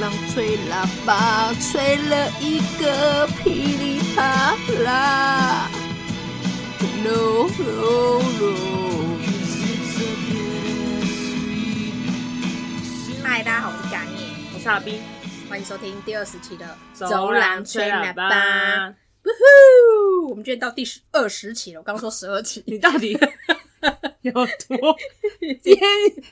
浪吹喇叭，吹了一个噼里啪啦。No no no。嗨，大家好，我是嘎尼，我是阿斌，欢迎收听第二十期的走廊吹喇叭。呜呼！我们今天到第十二十期了，我刚说十二期，你到底？有多？今天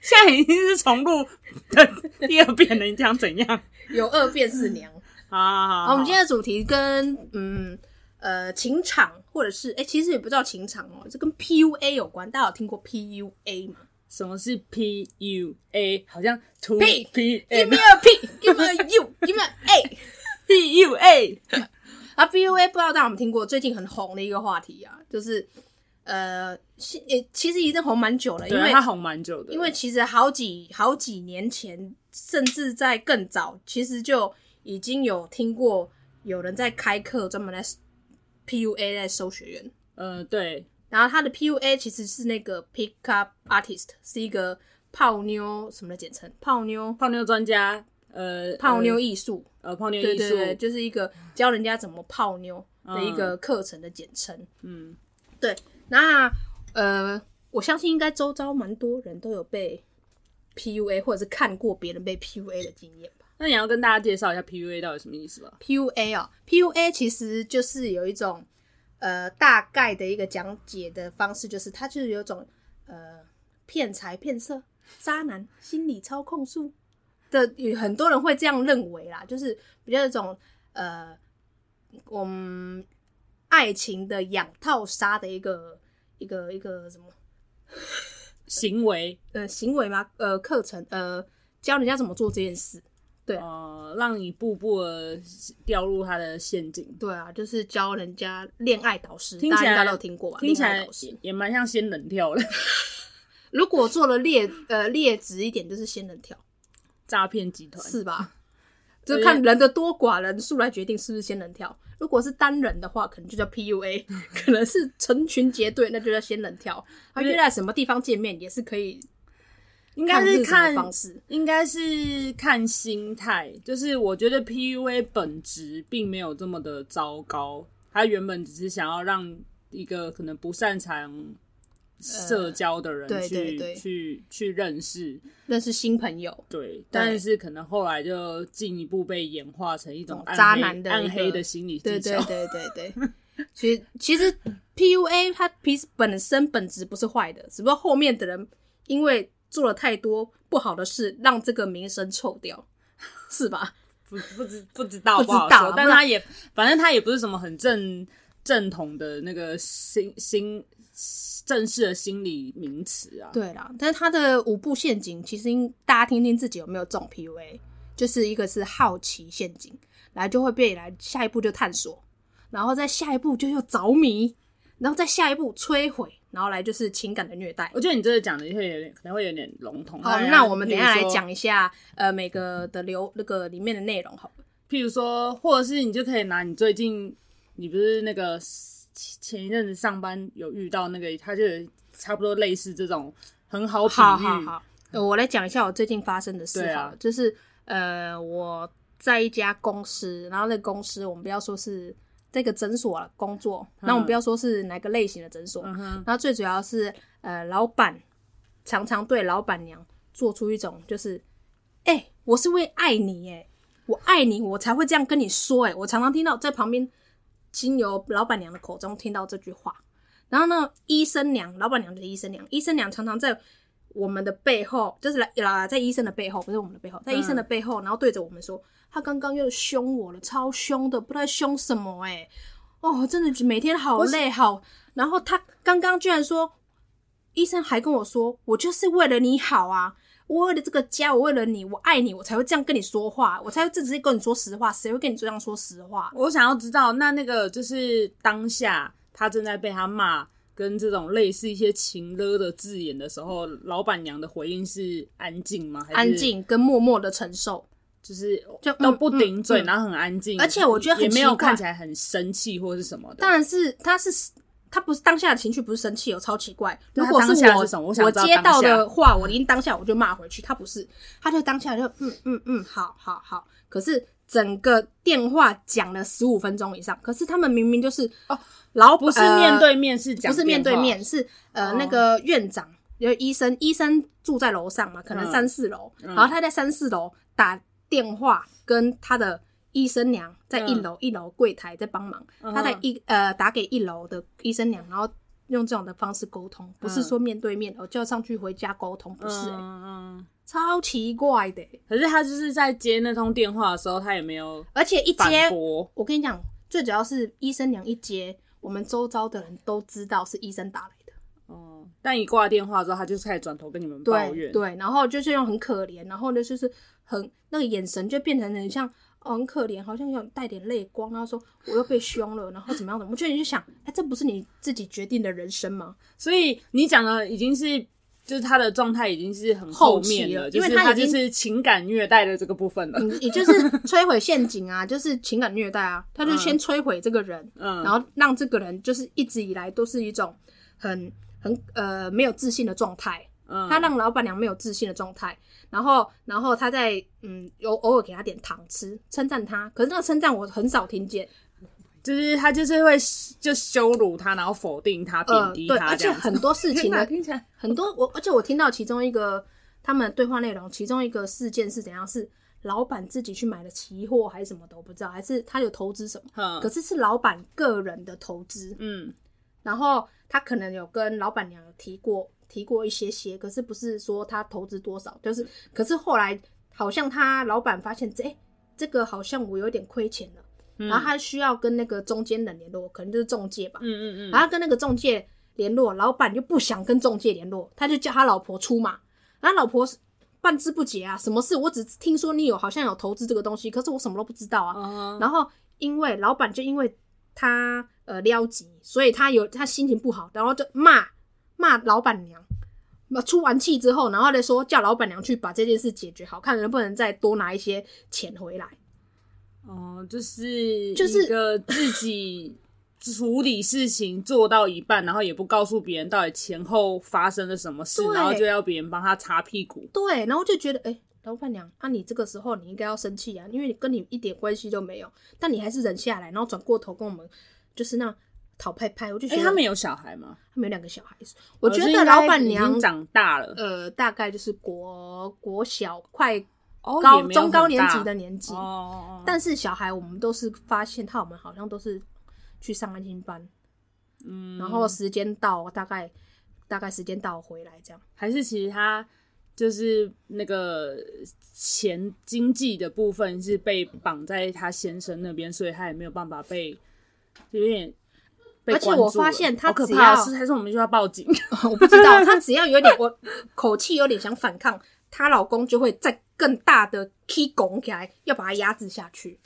现在已经是重录的第二遍了，你想怎样？有二变四娘。好好好，好，我们今天的主题跟嗯呃情场，或者是哎、欸，其实也不知道情场哦，这跟 PUA 有关。大家有听过 PUA 吗？什么是 PUA？好像 to P P give me a P，give me a U，give me a A，PUA 啊，PUA 不知道大家有没有听过？最近很红的一个话题啊，就是。呃，其其实已经红蛮久了，因为他红蛮久的。因为其实好几好几年前，甚至在更早，其实就已经有听过有人在开课，专门来 PUA 在收学员。呃，对。然后他的 PUA 其实是那个 Pick Up Artist，是一个泡妞什么的简称，泡妞泡妞专家，呃，泡妞艺术，呃，泡妞艺术，对对对，就是一个教人家怎么泡妞的一个课程的简称。嗯，对。那呃，我相信应该周遭蛮多人都有被 PUA 或者是看过别人被 PUA 的经验吧？那你要跟大家介绍一下 PUA 到底什么意思吧？PUA 哦，PUA 其实就是有一种呃大概的一个讲解的方式，就是它就是有一种呃骗财骗色、渣男心理操控术的，有很多人会这样认为啦，就是比较一种呃我们。爱情的养套杀的一个一个一个什么 行为？呃，行为吗？呃，课程？呃，教人家怎么做这件事？对，呃，让你步步的掉入他的陷阱。对啊，就是教人家恋爱导师，听起来大家都有听过吧？听起来也蛮像仙人跳的。如果做了劣呃劣质一点，就是仙人跳诈骗集团，是吧？就看人的多寡人数来决定是不是仙人跳。如果是单人的话，可能就叫 PUA；可能是成群结队，那就叫仙人跳。他约在什么地方见面也是可以，应该是看方式，应该是看心态。就是我觉得 PUA 本质并没有这么的糟糕，他原本只是想要让一个可能不擅长。社交的人去、呃、对对对去去认识认识新朋友，对，对但是可能后来就进一步被演化成一种渣男的暗黑的心理技巧。对对对对 对，其实其实 PUA 它其实本身本质不是坏的，只不过后面的人因为做了太多不好的事，让这个名声臭掉，是吧？不不知不知道不知道，但他也反正他也不是什么很正正统的那个心心。正式的心理名词啊，对啦，但是他的五步陷阱，其实大家听听自己有没有中 PUA，就是一个是好奇陷阱，来就会被来下一步就探索，然后再下一步就又着迷，然后再下一步摧毁，然后来就是情感的虐待。我觉得你这个讲的会有点可能会有点笼统。好，那我们等一下来讲一下呃每个的流那个里面的内容好了。譬如说，或者是你就可以拿你最近你不是那个。前一阵子上班有遇到那个，他就差不多类似这种很好比喻。好好好，我来讲一下我最近发生的事哈，啊、就是呃我在一家公司，然后那个公司我们不要说是这个诊所工作，那、嗯、我们不要说是哪个类型的诊所，嗯、然后最主要是呃老板常常对老板娘做出一种就是，哎、欸，我是为爱你，哎，我爱你，我才会这样跟你说，哎，我常常听到在旁边。经由老板娘的口中听到这句话，然后呢，医生娘，老板娘就是医生娘，医生娘常常在我们的背后，就是来来在医生的背后，不是我们的背后，在医生的背后，然后对着我们说，他刚刚又凶我了，超凶的，不知道凶什么诶、欸、哦，真的每天好累好，然后他刚刚居然说，医生还跟我说，我就是为了你好啊。我为了这个家，我为了你，我爱你，我才会这样跟你说话，我才会直接跟你说实话。谁会跟你这样说实话？我想要知道，那那个就是当下他正在被他骂，跟这种类似一些情勒的字眼的时候，老板娘的回应是安静吗？还是安静跟默默的承受，就是就都不顶嘴，嗯嗯嗯、然后很安静。而且我觉得很也没有看起来很生气或是什么的。当然是他是他不是当下的情绪，不是生气哦，超奇怪。如果是我，是我，我接到的话，我一定当下我就骂回去。他不是，他就当下就嗯嗯嗯，好好好。可是整个电话讲了十五分钟以上，可是他们明明就是哦，老不是面对面是讲，不是面对面是呃那个院长，因为医生医生住在楼上嘛，可能三四楼，然后他在三四楼打电话跟他的。医生娘在一楼，一楼柜台在帮忙。他在一呃打给一楼的医生娘，然后用这种的方式沟通，不是说面对面，我叫上去回家沟通，不是，嗯嗯，超奇怪的。可是他就是在接那通电话的时候，他也没有，而且一接，我跟你讲，最主要是医生娘一接，我们周遭的人都知道是医生打来的。哦，但一挂电话之后，他就开始转头跟你们抱怨，对，然后就是用很可怜，然后呢就是很那个眼神就变成很像。哦，很可怜，好像有带点泪光。然后说我又被凶了，然后怎么样的？我觉得你就想，哎、欸，这不是你自己决定的人生吗？所以你讲的已经是，就是他的状态已经是很后面了，了因为他就是情感虐待的这个部分了，也就是摧毁陷阱啊，就是情感虐待啊。他就先摧毁这个人，嗯，然后让这个人就是一直以来都是一种很很呃没有自信的状态。嗯，他让老板娘没有自信的状态。然后，然后他在嗯，有偶尔给他点糖吃，称赞他。可是那个称赞我很少听见，就是他就是会就羞辱他，然后否定他，贬低他、呃。对，而且很多事情呢，听起来很多我，而且我听到其中一个他们的对话内容，其中一个事件是怎样？是老板自己去买了期货还是什么都不知道，还是他有投资什么？嗯，可是是老板个人的投资。嗯，然后他可能有跟老板娘有提过。提过一些些，可是不是说他投资多少，就是，可是后来好像他老板发现，这、欸、这个好像我有点亏钱了，嗯、然后他需要跟那个中间人联络，可能就是中介吧，嗯嗯嗯，然后跟那个中介联络，老板就不想跟中介联络，他就叫他老婆出马，然后老婆半知不解啊，什么事？我只听说你有好像有投资这个东西，可是我什么都不知道啊。嗯、然后因为老板就因为他呃撩急，所以他有他心情不好，然后就骂。骂老板娘，出完气之后，然后再说叫老板娘去把这件事解决好，看能不能再多拿一些钱回来。哦，就是就是一个自己处理事情做到一半，然后也不告诉别人到底前后发生了什么事，然后就要别人帮他擦屁股。对，然后就觉得，哎、欸，老板娘，啊，你这个时候你应该要生气啊，因为你跟你一点关系都没有，但你还是忍下来，然后转过头跟我们就是那。讨拍拍，我就觉得、欸、他们有小孩吗？他们有两个小孩，我觉得老板娘长大了，呃，大概就是国国小快高、哦、中高年级的年纪。哦，但是小孩我们都是发现他，我们好像都是去上安心班，嗯，然后时间到，大概大概时间到回来这样，还是其实他就是那个钱经济的部分是被绑在他先生那边，所以他也没有办法被有点。而且我发现他只要是还是我们就要报警，我不知道他只要有点我口气有点想反抗，她老公就会再更大的踢拱起来，要把她压制下去。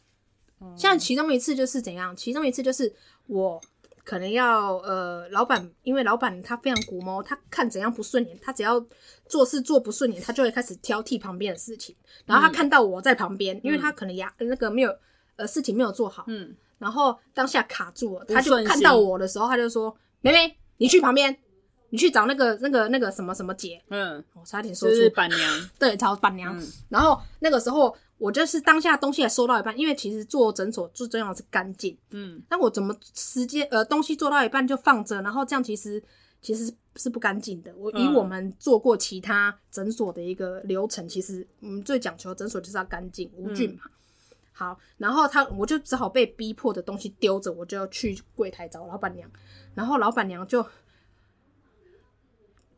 像其中一次就是怎样？其中一次就是我可能要呃，老板因为老板他非常古猫，他看怎样不顺眼，他只要做事做不顺眼，他就会开始挑剔旁边的事情。然后他看到我在旁边，因为他可能压那个没有呃事情没有做好，嗯。然后当下卡住了，他就看到我的时候，他就说：“妹妹，你去旁边，你去找那个那个那个什么什么姐。”嗯，我差点说出是板娘，对，找板娘。嗯、然后那个时候我就是当下东西还收到一半，因为其实做诊所最重要的是干净。嗯，那我怎么时间呃东西做到一半就放着，然后这样其实其实是不干净的。我以我们做过其他诊所的一个流程，嗯、其实我们最讲求的诊所就是要干净无菌嘛。嗯好，然后他我就只好被逼迫的东西丢着，我就要去柜台找老板娘，然后老板娘就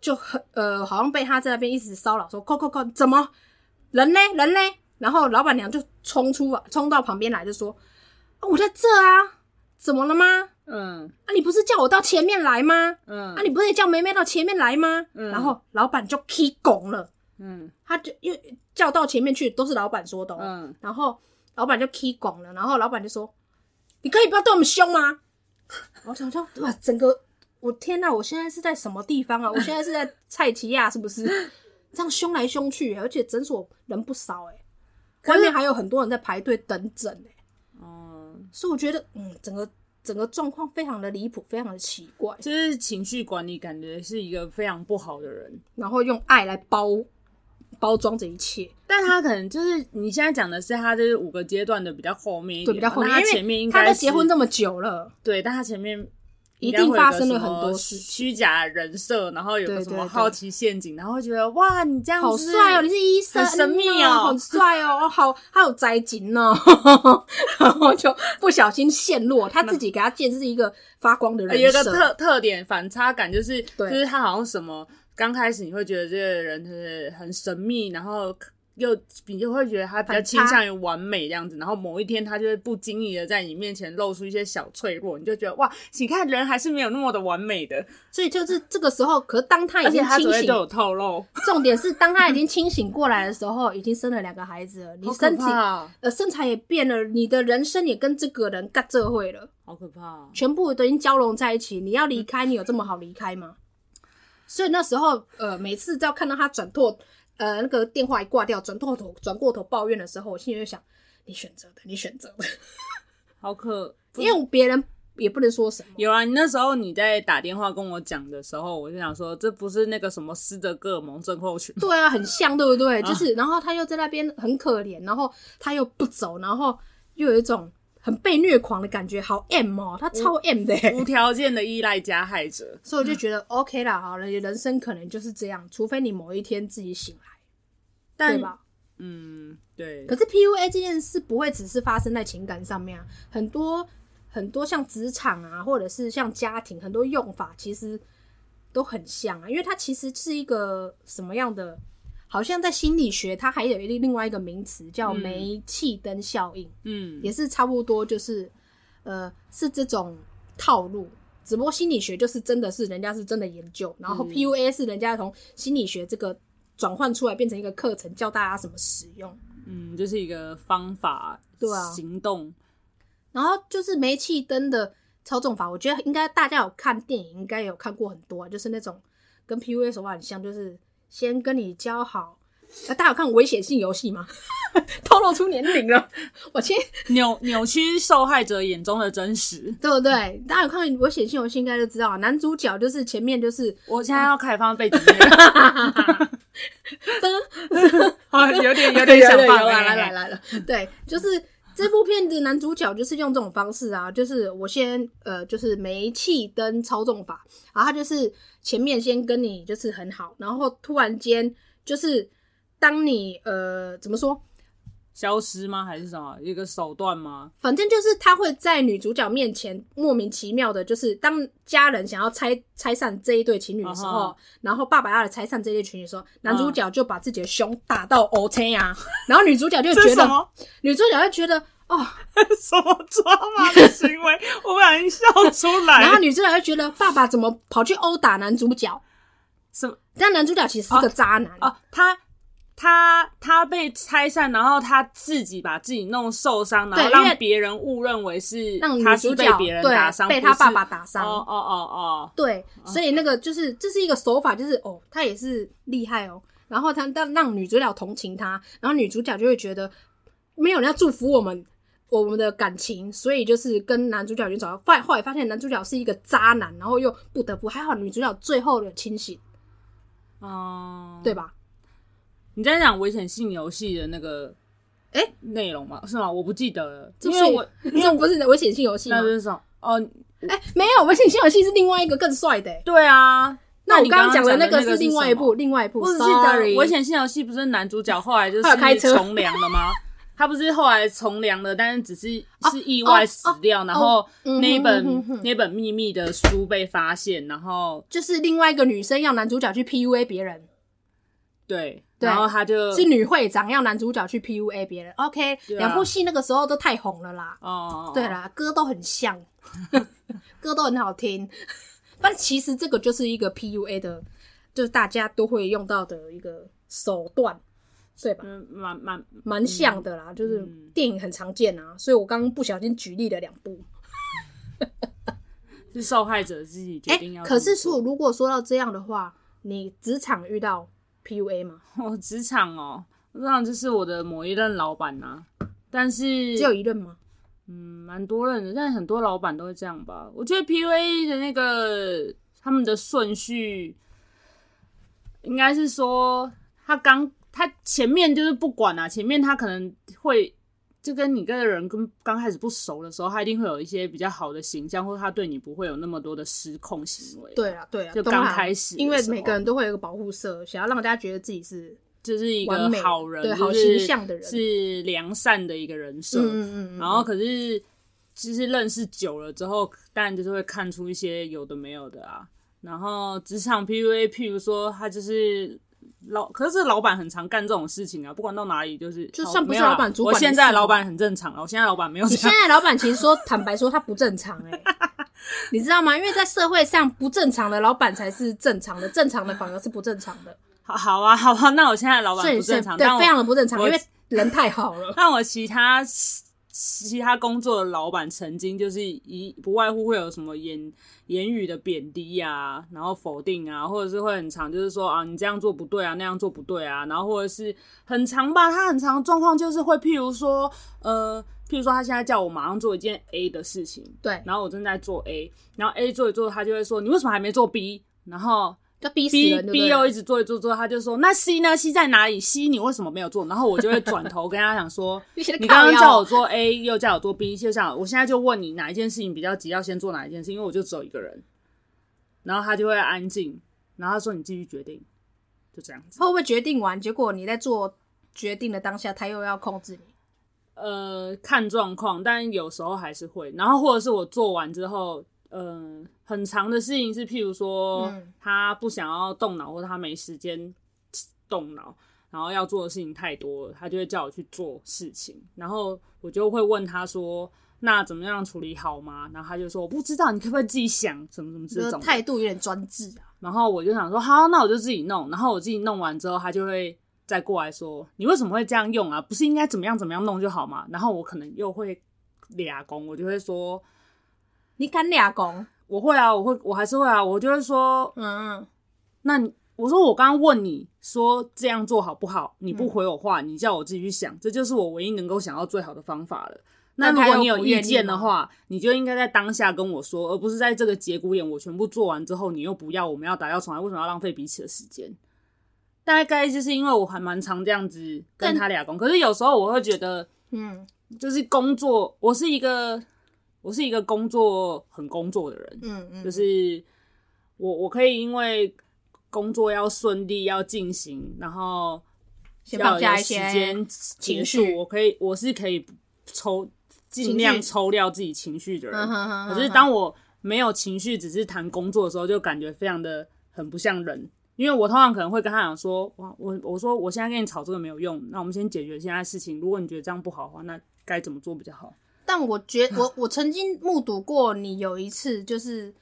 就很呃，好像被他在那边一直骚扰，说扣扣扣，怎么人呢？人呢？然后老板娘就冲出啊，冲到旁边来就说：“啊，我在这啊，怎么了吗？嗯，啊，你不是叫我到前面来吗？嗯，啊，你不是叫梅梅到前面来吗？嗯，然后老板就踢拱了，嗯，他就因为叫到前面去都是老板说的，嗯，然后。老板就 key 广了，然后老板就说：“你可以不要对我们凶吗？”我想说，哇，整个我天哪！我现在是在什么地方啊？我现在是在蔡奇亚，是不是？这样凶来凶去，而且诊所人不少哎，外面还有很多人在排队等诊哎。哦，所以我觉得，嗯，整个整个状况非常的离谱，非常的奇怪，就是情绪管理感觉是一个非常不好的人，然后用爱来包包装这一切。但他可能就是你现在讲的是他这五个阶段的比较后面一点，对，比较后面，他前面应该他都结婚这么久了，对，但他前面。一定发生了很多事，虚假人设，然后有个什么好奇陷阱，然后会觉得哇，你这样好帅哦，你是医生，很神秘哦，好帅哦，好，还有宅经呢，然后就不小心陷落，他自己给他建是一个发光的人设，有一个特特点反差感，就是就是他好像什么，刚开始你会觉得这个人就是很神秘，然后。又你就会觉得他比较倾向于完美这样子，然后某一天他就会不经意的在你面前露出一些小脆弱，你就觉得哇，你看人还是没有那么的完美的。所以就是这个时候，可是当他已经清醒，都有透露。重点是当他已经清醒过来的时候，已经生了两个孩子了，你身体呃身材也变了，你的人生也跟这个人干这会了，好可怕，全部都已经交融在一起。你要离开，你有这么好离开吗？所以那时候呃，每次只要看到他转拓。呃，那个电话一挂掉，转过头转过头抱怨的时候，我心里就想：你选择的，你选择的，好可，因为别人也不能说什么。有啊，你那时候你在打电话跟我讲的时候，我就想说，这不是那个什么斯德哥尔摩症候群？对啊，很像，对不对？就是，然后他又在那边很可怜，然后他又不走，然后又有一种。很被虐狂的感觉，好 M 哦，他超 M 的，无条件的依赖加害者，所以我就觉得 OK 啦，好了，人生可能就是这样，除非你某一天自己醒来，但对吧？嗯，对。可是 PUA 这件事不会只是发生在情感上面啊，很多很多像职场啊，或者是像家庭，很多用法其实都很像啊，因为它其实是一个什么样的？好像在心理学，它还有一另外一个名词叫煤气灯效应，嗯，也是差不多，就是呃，是这种套路。只不过心理学就是真的是人家是真的研究，然后 PUA 是人家从心理学这个转换出来变成一个课程，教大家怎么使用。嗯，就是一个方法，对啊，行动。然后就是煤气灯的操纵法，我觉得应该大家有看电影，应该有看过很多啊，就是那种跟 PUA 手法很像，就是。先跟你交好，啊、大家有看危险性游戏吗？透露出年龄了，我先扭扭曲受害者眼中的真实，对不对？大家有看危险性游戏，应该就知道，男主角就是前面就是，我现在要开放背景音有点有点想法，来来来来了，对，就是。这部片的男主角就是用这种方式啊，就是我先呃，就是煤气灯操纵法，然后他就是前面先跟你就是很好，然后突然间就是当你呃怎么说消失吗？还是什么一个手段吗？反正就是他会在女主角面前莫名其妙的，就是当家人想要拆拆散这一对情侣的时候，uh huh. 然后爸爸要来拆散这一对情侣的时候，男主角就把自己的胸打到 OK 啊，然后女主角就觉得女主角就觉得。哦，什么抓马的行为，我不小心笑出来。然后女主角就觉得爸爸怎么跑去殴打男主角？什么？但男主角其实是个渣男哦，哦。他他他被拆散，然后他自己把自己弄受伤，然后让别人误认为是让他是被别人打伤，被他爸爸打伤。哦哦哦哦，对，所以那个就是这是一个手法，就是哦，他也是厉害哦。然后他让让女主角同情他，然后女主角就会觉得没有人要祝福我们。我们的感情，所以就是跟男主角已经找到，后来发现男主角是一个渣男，然后又不得不还好，女主角最后的清醒，哦、嗯，对吧？你在讲危险性游戏的那个哎内容吗？是吗？我不记得了，因为我因为不是危险性游戏吗？那是什么？哦，哎，没有危险性游戏是另外一个更帅的，对啊。那我刚刚讲的那个是另外一部，另外一部。不是记得危险性游戏不是男主角后来就是开车从良了吗？他不是后来从良了，但是只是是意外死掉，然后那一本那本秘密的书被发现，然后就是另外一个女生要男主角去 PUA 别人，对，然后他就是女会长要男主角去 PUA 别人。OK，两部戏那个时候都太红了啦，哦，对啦，歌都很像，歌都很好听，但其实这个就是一个 PUA 的，就是大家都会用到的一个手段。对吧？蛮蛮蛮像的啦，嗯、就是电影很常见啊，所以我刚刚不小心举例了两部，是受害者自己决定要、欸。可是说，如果说到这样的话，你职场遇到 PUA 吗？哦，职场哦，职场就是我的某一任老板呐、啊，但是只有一任吗？嗯，蛮多任的，但很多老板都会这样吧。我觉得 PUA 的那个他们的顺序，应该是说他刚他前面就是不管啊，前面他可能会就跟你跟人跟刚开始不熟的时候，他一定会有一些比较好的形象，或者他对你不会有那么多的失控行为。对啊，对啊，就刚开始，因为每个人都会有一个保护色，想要让大家觉得自己是。就是一个好人，对，好形象的人，是良善的一个人设。嗯嗯嗯，然后可是其实认识久了之后，当然就是会看出一些有的没有的啊。然后职场 PUA，譬如说他就是老，可是老板很常干这种事情啊。不管到哪里，就是就算不是老板主管，我现在老板很正常啊。我现在老板没有。你现在老板其实说坦白说他不正常哎、欸，你知道吗？因为在社会上不正常的老板才是正常的，正常的反而是不正常的。好好啊，好啊，那我现在老板不正常，对，非常的不正常，因为人太好了。那我其他其他工作的老板，曾经就是一不外乎会有什么言言语的贬低啊，然后否定啊，或者是会很长，就是说啊，你这样做不对啊，那样做不对啊，然后或者是很长吧，他很长状况就是会，譬如说，呃，譬如说他现在叫我马上做一件 A 的事情，对，然后我正在做 A，然后 A 做一做，他就会说，你为什么还没做 B？然后。就逼死人 B B 又一直做一做做，他就说：“那 C 呢？C 在哪里？C 你为什么没有做？”然后我就会转头跟他讲说：“你刚刚叫我做 A，又叫我做 B，就像我现在就问你哪一件事情比较急，要先做哪一件事？因为我就只有一个人。”然后他就会安静，然后他说：“你继续决定。”就这样子。会不会决定完，结果你在做决定的当下，他又要控制你？呃，看状况，但有时候还是会。然后或者是我做完之后。嗯、呃，很长的事情是，譬如说，他不想要动脑，或者他没时间动脑，然后要做的事情太多了，他就会叫我去做事情，然后我就会问他说：“那怎么样处理好吗？”然后他就说：“我不知道，你可不可以自己想？什么什么这种态度有点专制啊。”然后我就想说：“好，那我就自己弄。”然后我自己弄完之后，他就会再过来说：“你为什么会这样用啊？不是应该怎么样怎么样弄就好吗？”然后我可能又会俩工，我就会说。你敢俩讲？我会啊，我会，我还是会啊，我就会说，嗯，那你我说我刚刚问你说这样做好不好？你不回我话，嗯、你叫我自己去想，这就是我唯一能够想到最好的方法了。那如果你有意见的话，你就应该在当下跟我说，而不是在这个节骨眼我全部做完之后，你又不要，我们要打掉重来，为什么要浪费彼此的时间？大概就是因为我还蛮常这样子跟他俩工，可是有时候我会觉得，嗯，就是工作，我是一个。我是一个工作很工作的人，嗯嗯，就是我我可以因为工作要顺利要进行，然后需要有时间情绪，我可以我是可以抽尽量抽掉自己情绪的人。可是当我没有情绪，只是谈工作的时候，就感觉非常的很不像人。因为我通常可能会跟他讲说，哇，我我说我现在跟你吵这个没有用，那我们先解决现在事情。如果你觉得这样不好的话，那该怎么做比较好？但我觉我我曾经目睹过你有一次，就是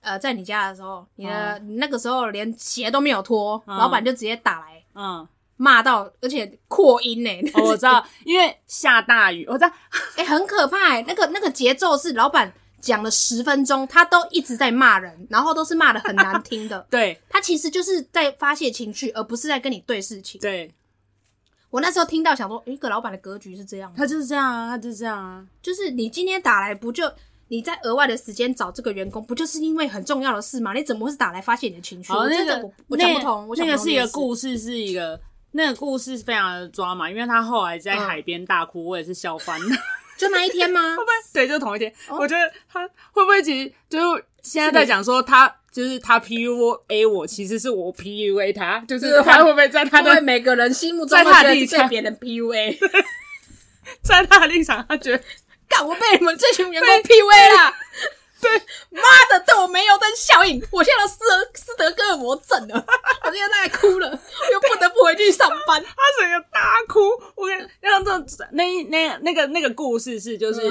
呃，在你家的时候，你的你那个时候连鞋都没有脱，老板就直接打来，嗯，骂到，而且扩音呢。我知道，因为下大雨，我知道，哎，很可怕。那个那个节奏是老板讲了十分钟，他都一直在骂人，然后都是骂的很难听的。对，他其实就是在发泄情绪，而不是在跟你对事情。对。我那时候听到想说，一个老板的格局是这样，他就是这样啊，他就是这样啊，就是你今天打来不就你在额外的时间找这个员工，不就是因为很重要的事吗？你怎么会是打来发泄你的情绪？哦，那个我讲不通，那个是一个故事，是一个那个故事非常的抓马，因为他后来在海边大哭，我也是笑翻了。就那一天吗？会不会？对，就同一天。我觉得他会不会其实就现在在讲说他。就是他 PUA 我，其实是我 PUA 他，就是他会不会在他的每个人心目中，在他的立场被别人 PUA，在他的立场，他觉得，干我被你们这群员工 PUA 啦。对，妈的，对我没有灯效应，我现在都斯德斯德哥尔摩症了，我现在在哭了，又不得不回去上班。他整个大哭，我跟让这那那那个那个故事是，就是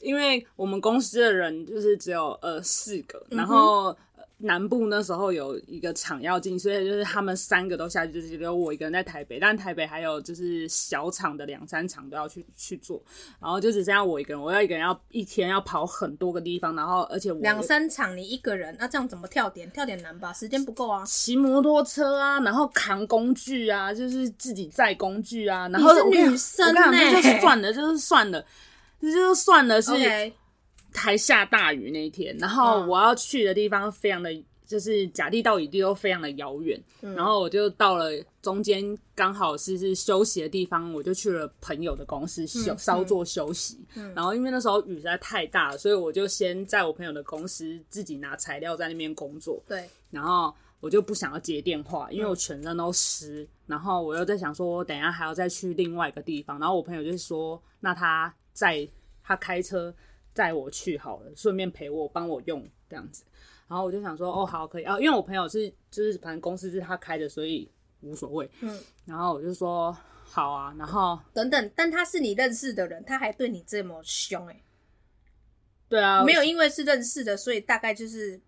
因为我们公司的人就是只有呃四个，然后。南部那时候有一个厂要进，所以就是他们三个都下去，就是只有我一个人在台北。但台北还有就是小厂的两三厂都要去去做，然后就只剩下我一个人。我要一个人要一天要跑很多个地方，然后而且我两三厂你一个人，那这样怎么跳点？跳点难吧？时间不够啊！骑摩托车啊，然后扛工具啊，就是自己载工具啊。然后女生欸，那就算了，就是算了。这就算了，是还下大雨那一天，然后我要去的地方非常的。就是甲地到乙地都非常的遥远，嗯、然后我就到了中间刚好是是休息的地方，我就去了朋友的公司休、嗯、稍作休息。嗯、然后因为那时候雨实在太大了，所以我就先在我朋友的公司自己拿材料在那边工作。对，然后我就不想要接电话，因为我全身都湿。嗯、然后我又在想说，我等一下还要再去另外一个地方。然后我朋友就说，那他在他开车载我去好了，顺便陪我帮我用这样子。然后我就想说，哦，好，可以啊，因为我朋友是，就是反正公司是他开的，所以无所谓。嗯，然后我就说好啊，然后等等，但他是你认识的人，他还对你这么凶哎、欸？对啊，没有因为是认识的，所以大概就是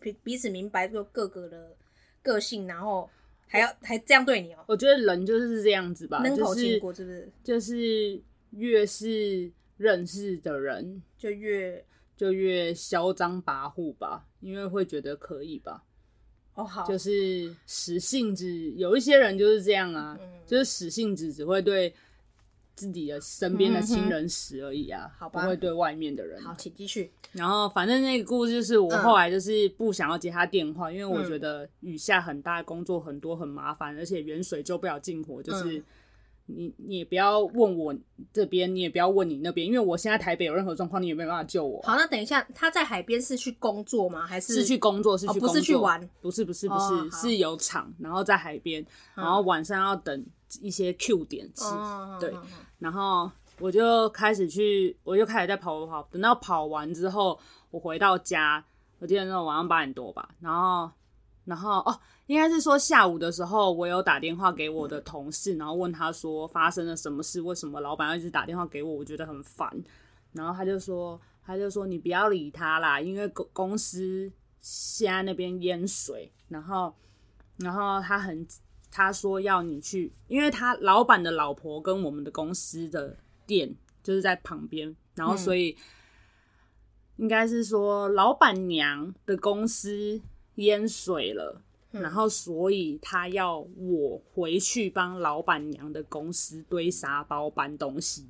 彼彼此明白就各个的个性，然后还要还这样对你哦、喔？我觉得人就是这样子吧，能否经过是不是？就是越是认识的人，就越。就越嚣张跋扈吧，因为会觉得可以吧。哦，好，就是使性子，有一些人就是这样啊，嗯、就是使性子只会对自己的身边的亲人使而已啊，好不会对外面的人。好，请继续。然后，反正那个故事就是我后来就是不想要接他电话，嗯、因为我觉得雨下很大，工作很多，很麻烦，而且远水救不了近火，就是。嗯你你也不要问我这边，你也不要问你那边，因为我现在台北有任何状况，你也没办法救我。好，那等一下，他在海边是去工作吗？还是是去工作？是去工作，哦、不是去玩？不是不是不是，哦、是有厂，然后在海边，然后晚上要等一些 Q 点吃。哦、对，然后我就开始去，我就开始在跑跑跑，等到跑完之后，我回到家，我记得那种晚上八点多吧，然后。然后哦，应该是说下午的时候，我有打电话给我的同事，然后问他说发生了什么事，为什么老板要一直打电话给我，我觉得很烦。然后他就说，他就说你不要理他啦，因为公公司现在那边淹水，然后然后他很他说要你去，因为他老板的老婆跟我们的公司的店就是在旁边，然后所以、嗯、应该是说老板娘的公司。淹水了，然后所以他要我回去帮老板娘的公司堆沙包搬东西。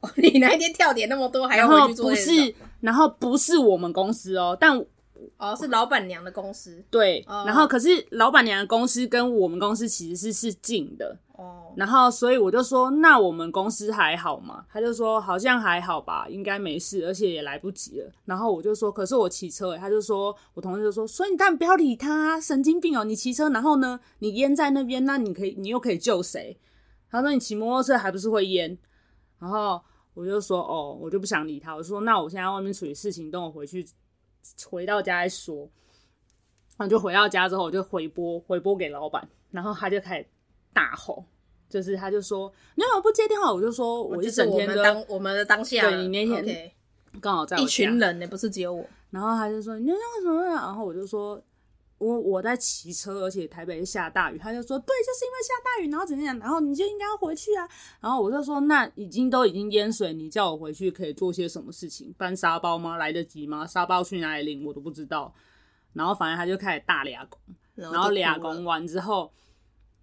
哦，你那一天跳点那么多，还要回去做？不是，然后不是我们公司哦，但。哦，是老板娘的公司。对，哦、然后可是老板娘的公司跟我们公司其实是是近的。哦，然后所以我就说，那我们公司还好吗？他就说好像还好吧，应该没事，而且也来不及了。然后我就说，可是我骑车，他就说，我同事就说，所以你当然不要理他，神经病哦，你骑车，然后呢，你淹在那边，那你可以，你又可以救谁？他说你骑摩托车还不是会淹？然后我就说，哦，我就不想理他，我说那我现在外面处理事情，等我回去。回到家再说，然后就回到家之后，我就回拨回拨给老板，然后他就开始大吼，就是他就说：“你为什么不接电话？”我就说：“我一整天都我们当我们的当下，对你那天刚好在一群人呢，不是只有我。”然后他就说：“你那为什么？”然后我就说。我我在骑车，而且台北下大雨，他就说对，就是因为下大雨，然后怎么样，然后你就应该要回去啊。然后我就说，那已经都已经淹水，你叫我回去可以做些什么事情？搬沙包吗？来得及吗？沙包去哪里领？我都不知道。然后反正他就开始大俩工，然后俩工完之后，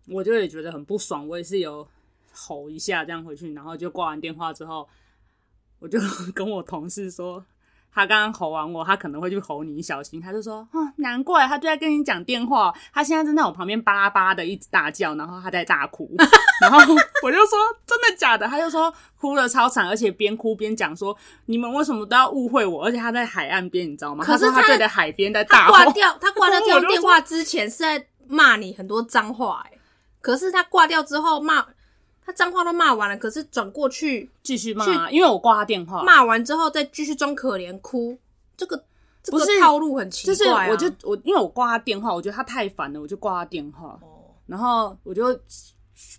我就也觉得很不爽，我也是有吼一下这样回去，然后就挂完电话之后，我就 跟我同事说。他刚刚吼完我，他可能会去吼你，小心。他就说：“哦，难怪他就在跟你讲电话。他现在正在我旁边巴拉巴的一直大叫，然后他在大哭。然后我就说：真的假的？他就说哭了超惨，而且边哭边讲说：你们为什么都要误会我？而且他在海岸边，你知道吗？可是他，他对着海边在大挂掉。他挂掉 这个电话之前是在骂你很多脏话，哎，可是他挂掉之后骂。”他脏话都骂完了，可是转过去继续骂，因为我挂他电话。骂完之后再继续装可怜哭，这个这个套路很奇怪。就是我就我因为我挂他电话，我觉得他太烦了，我就挂他电话。哦然后我就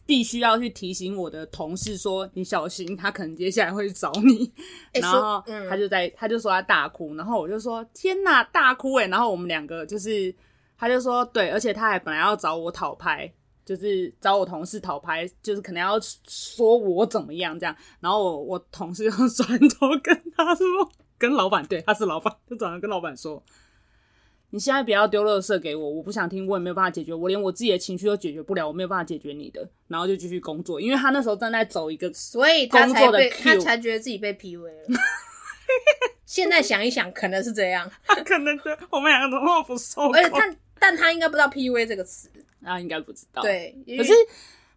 必须要去提醒我的同事说：“你小心，他可能接下来会找你。”然后他就在他就说他大哭，然后我就说：“天哪，大哭欸！”然后我们两个就是他就说对，而且他还本来要找我讨拍。就是找我同事讨拍，就是可能要说我怎么样这样，然后我我同事就 转头跟他说，跟老板，对，他是老板，就转头跟老板说，你现在不要丢垃圾给我，我不想听，我也没有办法解决，我连我自己的情绪都解决不了，我没有办法解决你的，然后就继续工作，因为他那时候正在走一个，所以他才被他才觉得自己被 PUA 了。现在想一想，可能是这样，他 可能觉得我们两个都那么不受，而且他，但他应该不知道 PUA 这个词，他应该不知道，对，可是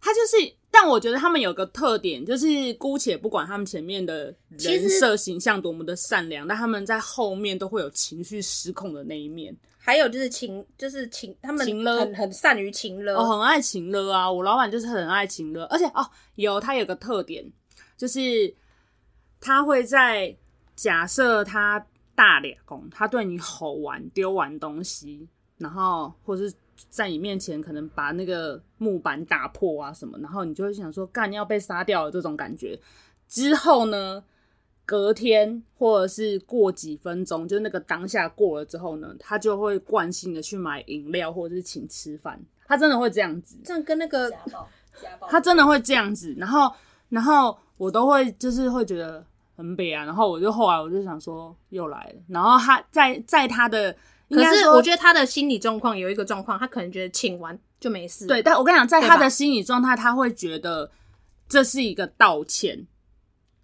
他就是。但我觉得他们有个特点，就是姑且不管他们前面的人设形象多么的善良，但他们在后面都会有情绪失控的那一面。还有就是情，就是情，他们很很，很善于情勒，哦，很爱情勒啊！我老板就是很爱情勒，而且哦，有他有个特点，就是他会在假设他大脸公，他对你吼完丢完东西，然后或是。在你面前可能把那个木板打破啊什么，然后你就会想说，干，要被杀掉了这种感觉。之后呢，隔天或者是过几分钟，就那个当下过了之后呢，他就会惯性的去买饮料或者是请吃饭。他真的会这样子，这样跟那个他真的会这样子。然后，然后我都会就是会觉得很悲啊。然后我就后来我就想说，又来了。然后他在在他的。可是我觉得他的心理状况有一个状况，他可能觉得请完就没事。对，但我跟你讲，在他的心理状态，他会觉得这是一个道歉，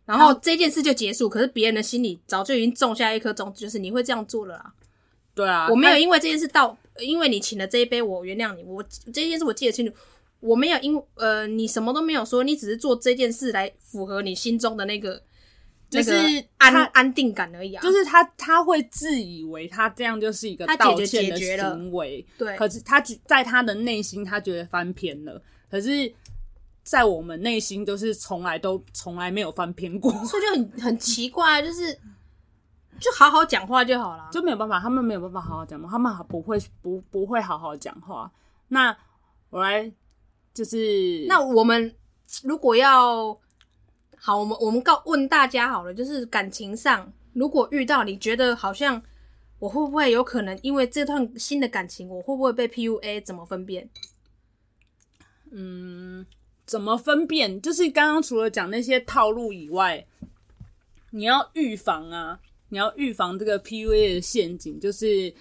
然后这件事就结束。可是别人的心里早就已经种下一颗种子，就是你会这样做了啦。对啊，我没有因为这件事道，因为你请了这一杯，我原谅你。我这件事我记得清楚，我没有因呃，你什么都没有说，你只是做这件事来符合你心中的那个。就是安安定感而已啊，就是他他会自以为他这样就是一个道歉的行为，对。可是他在他的内心，他觉得翻篇了。可是，在我们内心，都是从来都从来没有翻篇过，所以就很很奇怪，就是就好好讲话就好了，就没有办法，他们没有办法好好讲话，他们不会不不会好好讲话。那我来就是，那我们如果要。好，我们我们告问大家好了，就是感情上，如果遇到你觉得好像我会不会有可能因为这段新的感情，我会不会被 PUA？怎么分辨？嗯，怎么分辨？就是刚刚除了讲那些套路以外，你要预防啊，你要预防这个 PUA 的陷阱，就是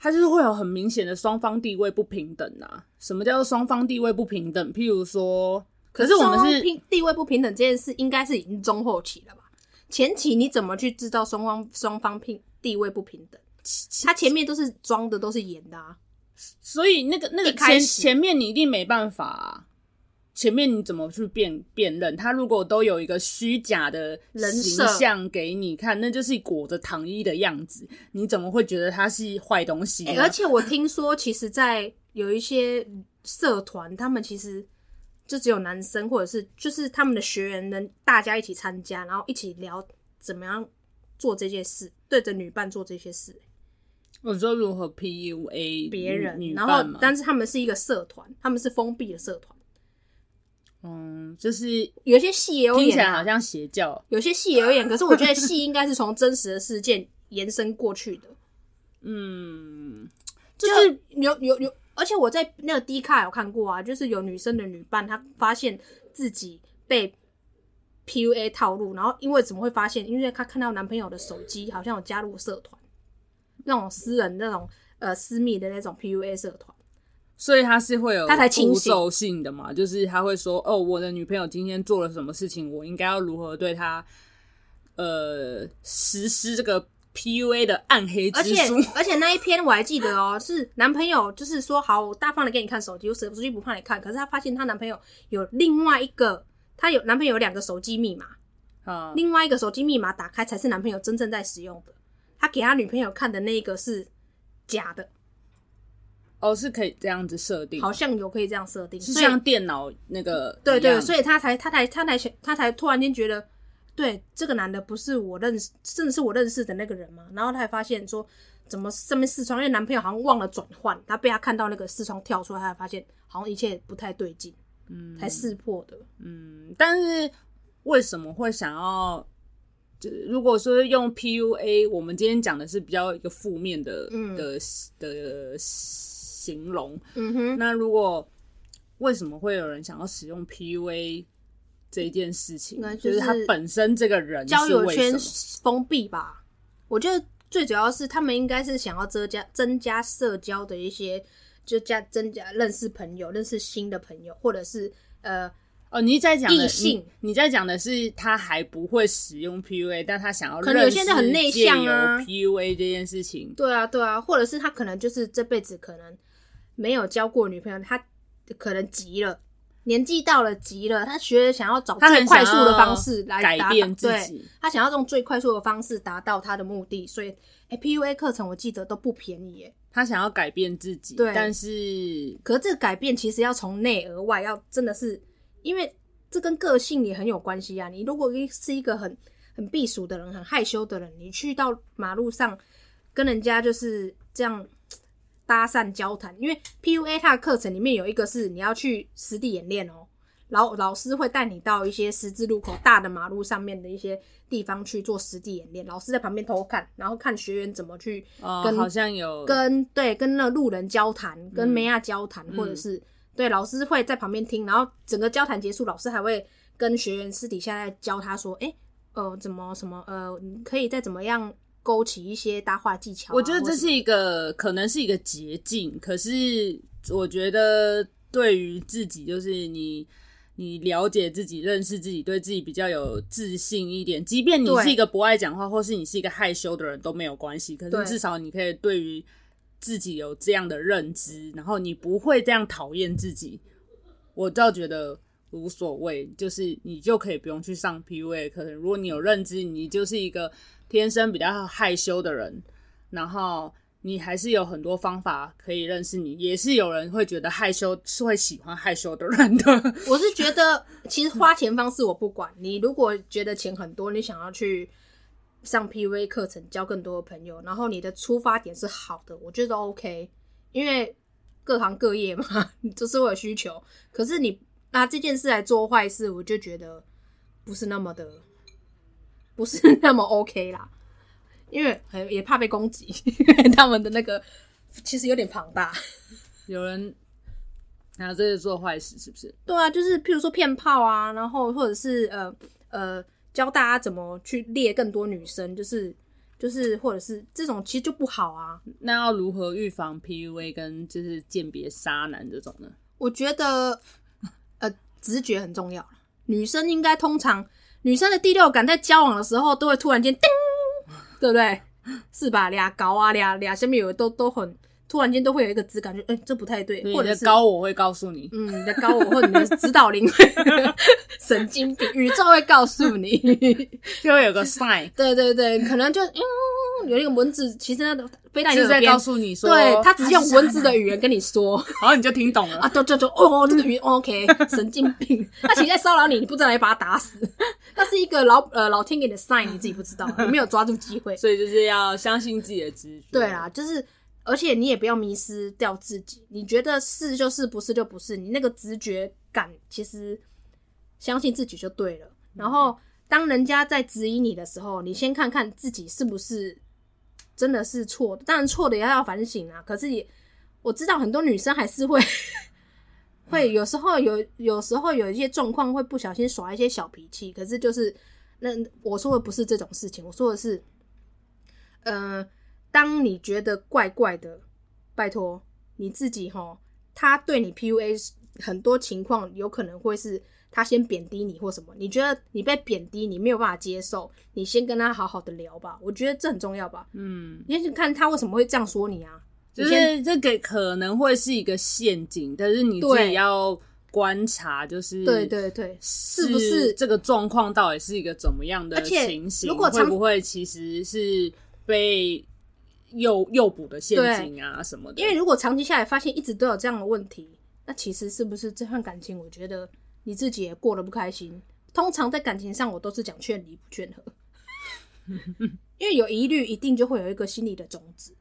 它就是会有很明显的双方地位不平等啊。什么叫做双方地位不平等？譬如说。可是我们是地位不平等这件事，应该是已经中后期了吧？前期你怎么去制造双方双方平地位不平等？他前面都是装的，都是演的啊。所以那个那个前前面你一定没办法啊。前面你怎么去辨辨认？他如果都有一个虚假的形象给你看，那就是裹着糖衣的样子，你怎么会觉得他是坏东西？欸，而且我听说，其实，在有一些社团，他们其实。就只有男生，或者是就是他们的学员能大家一起参加，然后一起聊怎么样做这件事，对着女伴做这些事。我说如何 PUA 别人，然后但是他们是一个社团，他们是封闭的社团。嗯，就是有些戏也有演，听起来好像邪教。有些戏也有演，可是我觉得戏应该是从真实的事件延伸过去的。嗯，就是有有有。有而且我在那个 D 卡有看过啊，就是有女生的女伴，她发现自己被 PUA 套路，然后因为怎么会发现？因为她看到男朋友的手机好像有加入社团，那种私人那种呃私密的那种 PUA 社团，所以他是会有他才性的嘛，就是他会说哦，我的女朋友今天做了什么事情，我应该要如何对她呃实施这个。PUA 的暗黑之书，而且而且那一篇我还记得哦，是男朋友就是说好，我大方的给你看手机，我手机不怕你看，可是她发现她男朋友有另外一个，她有男朋友有两个手机密码，啊，另外一个手机密码打开才是男朋友真正在使用的，他给他女朋友看的那一个是假的，哦，是可以这样子设定，好像有可以这样设定，是像电脑那个，对，对对，所以他才他才他才他才，他才突然间觉得。对，这个男的不是我认识，甚至是我认识的那个人嘛。然后他还发现说，怎么上面视窗，因为男朋友好像忘了转换，他被他看到那个视窗跳出来，他才发现好像一切不太对劲，嗯，才识破的。嗯，但是为什么会想要？就如果说用 PUA，我们今天讲的是比较一个负面的、嗯、的的形容。嗯哼，那如果为什么会有人想要使用 PUA？这一件事情，就是他本身这个人交友圈封闭吧。我觉得最主要是他们应该是想要增加增加社交的一些，就加增加认识朋友、认识新的朋友，或者是呃哦，你在讲异性，你在讲的是他还不会使用 PUA，但他想要可能有些人很内向啊，PUA 这件事情，对啊对啊，或者是他可能就是这辈子可能没有交过女朋友，他可能急了。年纪到了，急了，他学想要找最快速的方式来改变自己。他想要用最快速的方式达到他的目的，所以，哎，PUA 课程我记得都不便宜耶。他想要改变自己，对，但是，可是这个改变其实要从内而外，要真的是，因为这跟个性也很有关系啊。你如果是一个很很避暑的人，很害羞的人，你去到马路上跟人家就是这样。搭讪交谈，因为 PUA 它的课程里面有一个是你要去实地演练哦，老老师会带你到一些十字路口大的马路上面的一些地方去做实地演练，老师在旁边偷看，然后看学员怎么去跟、哦、好像有跟对跟那路人交谈，跟妹啊交谈，嗯、或者是、嗯、对老师会在旁边听，然后整个交谈结束，老师还会跟学员私底下在教他说，哎，呃，怎么什么呃，你可以再怎么样。勾起一些搭话技巧，我觉得这是一个可能是一个捷径。可是我觉得对于自己，就是你你了解自己、认识自己，对自己比较有自信一点。即便你是一个不爱讲话，或是你是一个害羞的人都没有关系。可是至少你可以对于自己有这样的认知，然后你不会这样讨厌自己。我倒觉得无所谓，就是你就可以不用去上 PUA 课程。如果你有认知，你就是一个。天生比较害羞的人，然后你还是有很多方法可以认识你，也是有人会觉得害羞是会喜欢害羞的人的。我是觉得，其实花钱方式我不管，你如果觉得钱很多，你想要去上 PUA 课程，交更多的朋友，然后你的出发点是好的，我觉得 OK，因为各行各业嘛，就是会有需求。可是你拿这件事来做坏事，我就觉得不是那么的。不是那么 OK 啦，因为也怕被攻击，因为他们的那个其实有点庞大。有人拿这个做坏事，是不是？对啊，就是譬如说骗炮啊，然后或者是呃呃教大家怎么去猎更多女生，就是就是或者是这种其实就不好啊。那要如何预防 PUA 跟就是鉴别渣男这种呢？我觉得呃直觉很重要，女生应该通常。女生的第六感在交往的时候都会突然间叮，对不对？是吧？俩搞啊，俩俩下面有都都很突然间都会有一个直感，就、欸、哎这不太对，对或者是高我会告诉你，嗯，你的高我或者你的指导灵 神经病，宇宙会告诉你，就会有个 sign，对对对，可能就嗯。有一个蚊子，其实那个飞到你在告诉你说，对，他只是用文字的语言跟你说，然后你就听懂了。啊，对对对，哦，这个语言 OK，神经病，他其实在骚扰你，你不知道你把他打死，那是一个老呃老天给的 sign，你自己不知道，你没有抓住机会，所以就是要相信自己的直觉。对啦，就是而且你也不要迷失掉自己，你觉得是就是，不是就不是，你那个直觉感其实相信自己就对了。然后当人家在指引你的时候，你先看看自己是不是。真的是错的，当然错的也要反省啊。可是我知道很多女生还是会 会有时候有有时候有一些状况会不小心耍一些小脾气。可是就是那我说的不是这种事情，我说的是，呃，当你觉得怪怪的，拜托你自己哈，他对你 PUA 很多情况有可能会是。他先贬低你或什么？你觉得你被贬低，你没有办法接受，你先跟他好好的聊吧。我觉得这很重要吧。嗯，你先看他为什么会这样说你啊？就是这个可能会是一个陷阱，但是你自己要观察，就是对对对，是不是这个状况到底是一个怎么样的情形？如果会不会其实是被诱诱捕的陷阱啊什么的？因为如果长期下来发现一直都有这样的问题，那其实是不是这段感情？我觉得。你自己也过得不开心。通常在感情上，我都是讲劝离不劝和，因为有疑虑，一定就会有一个心理的种子，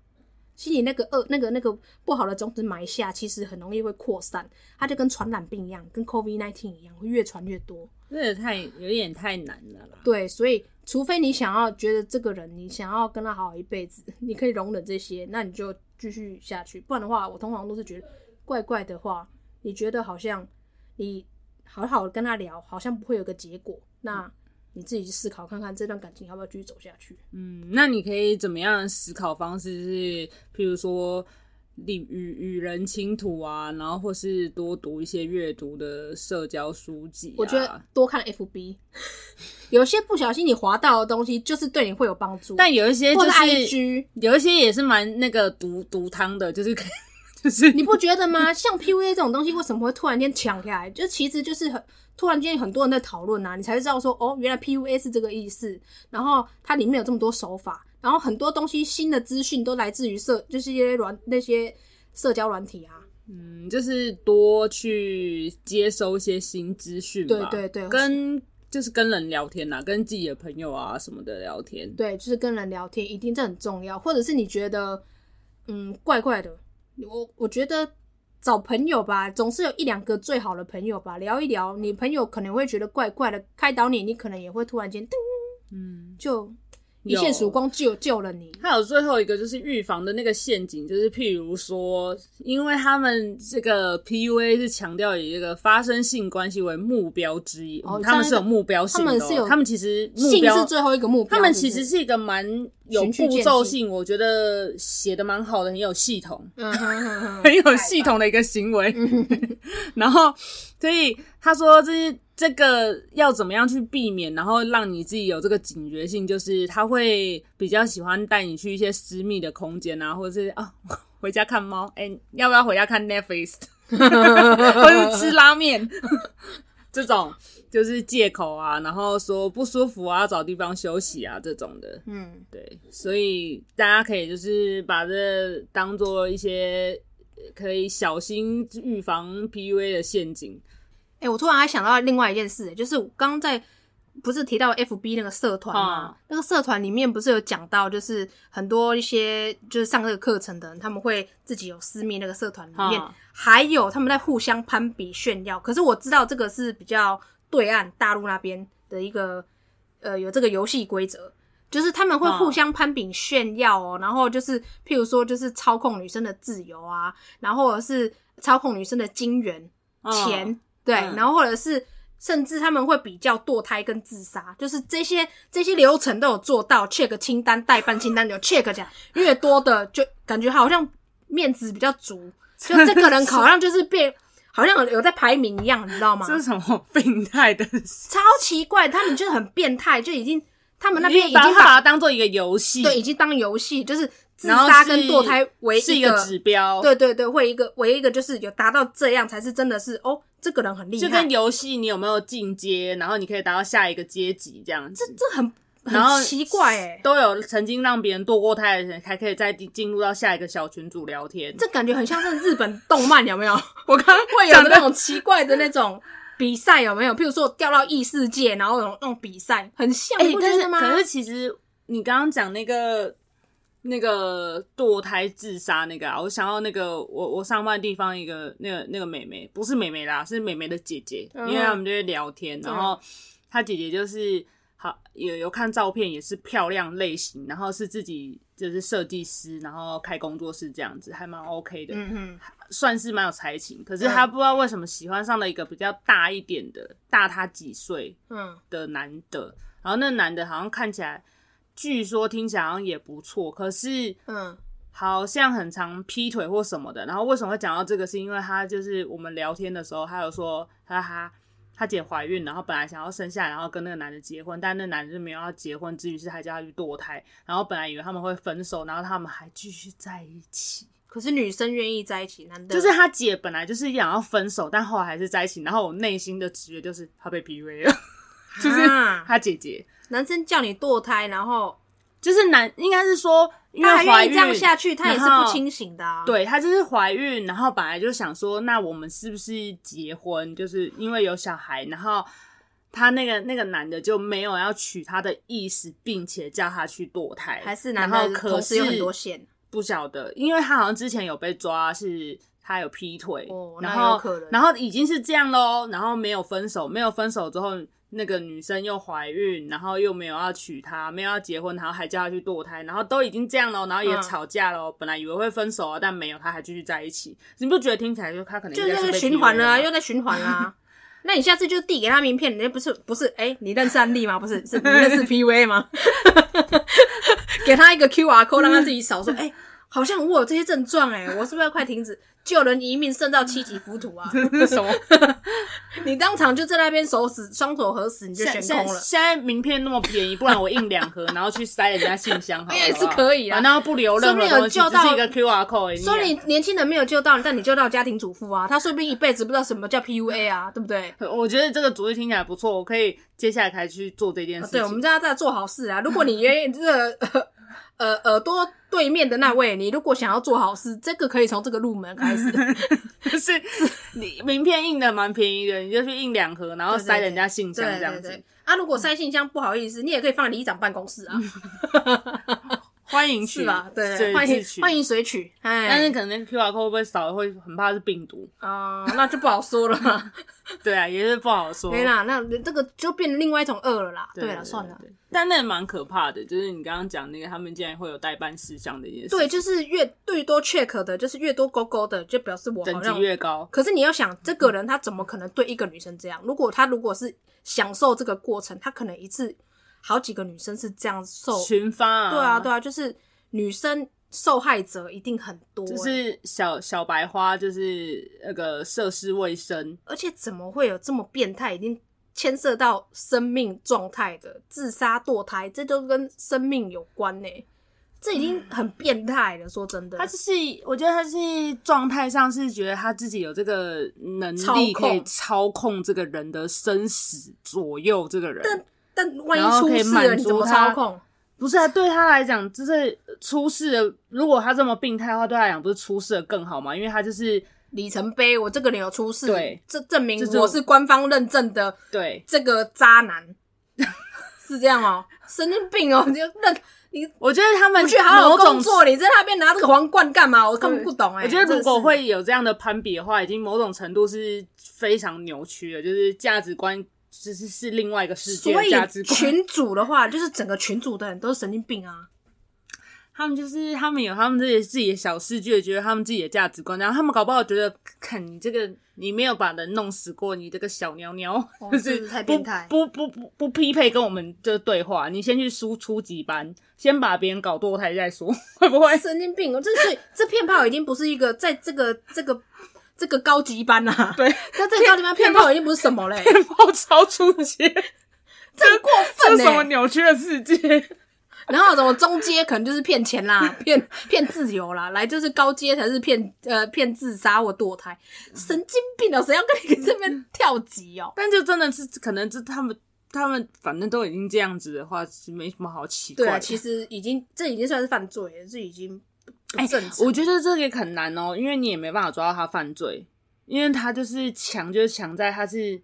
心里那个恶、那个那个不好的种子埋下，其实很容易会扩散。它就跟传染病一样，跟 COVID nineteen 一样，会越传越多。这也太有点太难了啦。对，所以除非你想要觉得这个人，你想要跟他好一辈子，你可以容忍这些，那你就继续下去。不然的话，我通常都是觉得怪怪的话，你觉得好像你。好好跟他聊，好像不会有个结果。那你自己去思考看看，这段感情要不要继续走下去？嗯，那你可以怎么样思考方式是，譬如说。与与人倾吐啊，然后或是多读一些阅读的社交书籍，啊。我觉得多看 FB，有些不小心你滑到的东西，就是对你会有帮助。但有一些就是 IG，有一些也是蛮那个毒毒汤的，就是 就是你不觉得吗？像 PUA 这种东西，为什么会突然间抢起来？就其实就是很突然间很多人在讨论啊，你才知道说哦，原来 PUA 是这个意思。然后它里面有这么多手法。然后很多东西，新的资讯都来自于社，就是一些软那些社交软体啊。嗯，就是多去接收一些新资讯吧。对对对，跟就是跟人聊天呐，跟自己的朋友啊什么的聊天。对，就是跟人聊天，一定这很重要。或者是你觉得嗯怪怪的，我我觉得找朋友吧，总是有一两个最好的朋友吧，聊一聊，你朋友可能会觉得怪怪的，开导你，你可能也会突然间噔，嗯，就。一线曙光救救了你。还有最后一个就是预防的那个陷阱，就是譬如说，因为他们这个 PUA 是强调以这个发生性关系为目标之一，哦、他们是有目标性的、喔，他们是有，他们其实目是最后一个目标，他们其实是一个蛮有步骤性，我觉得写的蛮好的，很有系统，嗯哼哼哼 很有系统的一个行为。然后，所以他说这些。这个要怎么样去避免，然后让你自己有这个警觉性，就是他会比较喜欢带你去一些私密的空间啊，或者是啊 回家看猫，哎，要不要回家看 Netflix，或者是吃拉面，这种就是借口啊，然后说不舒服啊，找地方休息啊这种的，嗯，对，所以大家可以就是把这当做一些可以小心预防 PUA 的陷阱。哎、欸，我突然还想到另外一件事，就是我刚刚在不是提到 FB 那个社团吗？啊、那个社团里面不是有讲到，就是很多一些就是上这个课程的人，他们会自己有私密那个社团里面，啊、还有他们在互相攀比炫耀。可是我知道这个是比较对岸大陆那边的一个呃有这个游戏规则，就是他们会互相攀比炫耀哦，啊、然后就是譬如说就是操控女生的自由啊，然后是操控女生的金元、啊、钱。对，然后或者是甚至他们会比较堕胎跟自杀，就是这些这些流程都有做到，check 清单代办清单有 check 这样，越多的就感觉好像面子比较足，就这个人好像就是变，好像有在排名一样，你知道吗？这是什么病态的？超奇怪，他们就是很变态，就已经他们那边已经把，把它当做一个游戏，对，已经当游戏，就是自杀跟堕胎为是一个指标，对对对，会一个唯一个就是有达到这样才是真的是哦。这个人很厉害，就跟游戏你有没有进阶，然后你可以达到下一个阶级这样子。这这很很奇怪哎，都有曾经让别人堕过胎的人，还可以再进入到下一个小群组聊天。这感觉很像是日本动漫，有没有？我刚刚会有那种奇怪的那种比赛，有没有？譬如说掉到异世界，然后有那种比赛，很像，欸、不觉得吗？可是其实你刚刚讲那个。那个堕胎自杀那个啊，我想到那个我我上班的地方一个那个那个妹妹，不是妹妹啦，是妹妹的姐姐，嗯、因为他们就会聊天，然后她姐姐就是好有有看照片，也是漂亮类型，然后是自己就是设计师，然后开工作室这样子，还蛮 OK 的，嗯哼，算是蛮有才情。可是她不知道为什么喜欢上了一个比较大一点的，大她几岁嗯的男的，嗯、然后那男的好像看起来。据说听起来好像也不错，可是嗯，好像很常劈腿或什么的。然后为什么会讲到这个？是因为他就是我们聊天的时候，他有说他他他姐怀孕，然后本来想要生下来，然后跟那个男的结婚，但那男的就没有要结婚，至于是还叫他去堕胎。然后本来以为他们会分手，然后他们还继续在一起。可是女生愿意在一起，男的就是他姐本来就是想要分手，但后来还是在一起。然后我内心的直觉就是他被 PUA 了，就是他姐姐。男生叫你堕胎，然后就是男，应该是说，他还愿意这样下去，他也是不清醒的啊。对，他就是怀孕，然后本来就想说，那我们是不是结婚？就是因为有小孩，然后他那个那个男的就没有要娶她的意思，并且叫她去堕胎，还是男的可是有很多线，不晓得，因为他好像之前有被抓，是他有劈腿，哦，然后然后已经是这样喽，然后没有分手，没有分手之后。那个女生又怀孕，然后又没有要娶她，没有要结婚，然后还叫她去堕胎，然后都已经这样了，然后也吵架了。嗯、本来以为会分手啊，但没有，他还继续在一起。你不觉得听起来就他可能就是循环了啊，又在循环啊？那你下次就递给他名片，人家不是不是，哎、欸，你认识安利吗？不是，是你认识 PUA 吗？给他一个 QR code，让他自己扫，说，哎、欸，好像我有这些症状，哎，我是不是要快停止？救人一命胜造七级浮屠啊！什么？你当场就在那边手死，双手合十，你就悬空了。现在名片那么便宜，不然我印两盒，然后去塞人家信箱好好，也是可以啊。然后不留任何东西，只是一个 QR code。说你年轻人没有救到，但你救到家庭主妇啊，他说不定一辈子不知道什么叫 PUA 啊，对不对？我觉得这个主意听起来不错，我可以接下来开始去做这件事情。对，我们家在做好事啊。如果你愿意这个。呃，耳朵对面的那位，你如果想要做好事，这个可以从这个入门开始。是，你名片印的蛮便宜的，你就去印两盒，然后塞人家信箱这样子。对对对对啊，如果塞信箱不好意思，你也可以放在里长办公室啊。欢迎取吧，对，欢迎欢迎随取。哎，但是可能 QR code 会不会扫，会很怕是病毒啊，那就不好说了。对啊，也是不好说。没啦，那这个就变成另外一种恶了啦。对了，算了。但那也蛮可怕的，就是你刚刚讲那个，他们竟然会有代办事项的一件事。对，就是越越多 check 的，就是越多勾勾的，就表示我等级越高。可是你要想，这个人他怎么可能对一个女生这样？如果他如果是享受这个过程，他可能一次好几个女生是这样受群发啊。对啊，对啊，就是。女生受害者一定很多，就是小小白花，就是那个涉世未深，而且怎么会有这么变态，已经牵涉到生命状态的自杀堕胎，这都跟生命有关呢，这已经很变态了。嗯、说真的，他就是，我觉得他是状态上是觉得他自己有这个能力可以操控这个人的生死，左右这个人，但但万一出事了，你怎么操控？不是啊，对他来讲，就是出事了。如果他这么病态的话，对他来讲不是出事了更好吗？因为他就是里程碑，我这个人有出事，对，这证明我是官方认证的，对，这个渣男是这样哦、喔，神经病哦、喔，你就认你，我觉得他们不去好好工作，你在那边拿这个皇冠干嘛？我根本不懂哎、欸。我觉得如果会有这样的攀比的话，已经某种程度是非常扭曲了，就是价值观。是是是另外一个世界的价值观。群主的话，就是整个群主的人都是神经病啊！他们就是他们有他们自己自己的小世界，觉得他们自己的价值观，然后他们搞不好觉得，看你这个你没有把人弄死过，你这个小鸟鸟、哦、就是太变态，不不不不，匹配跟我们这对话。你先去输初级班，先把别人搞堕胎再说，会不会神经病？这是这片炮已经不是一个在这个这个。这个高级班呐、啊，对，那这个高级班骗炮已经不是什么嘞，骗炮超初级，真过分！什么扭曲的世界？然后什么中阶可能就是骗钱啦，骗骗自由啦，来就是高阶才是骗呃骗自杀或堕胎，神经病哦、喔！谁要跟你这边跳级哦、喔？但就真的是可能是他们他们反正都已经这样子的话，是没什么好奇怪的。对，其实已经这已经算是犯罪了，这已经。哎、欸，我觉得这个也很难哦，因为你也没办法抓到他犯罪，因为他就是强，就是强在他是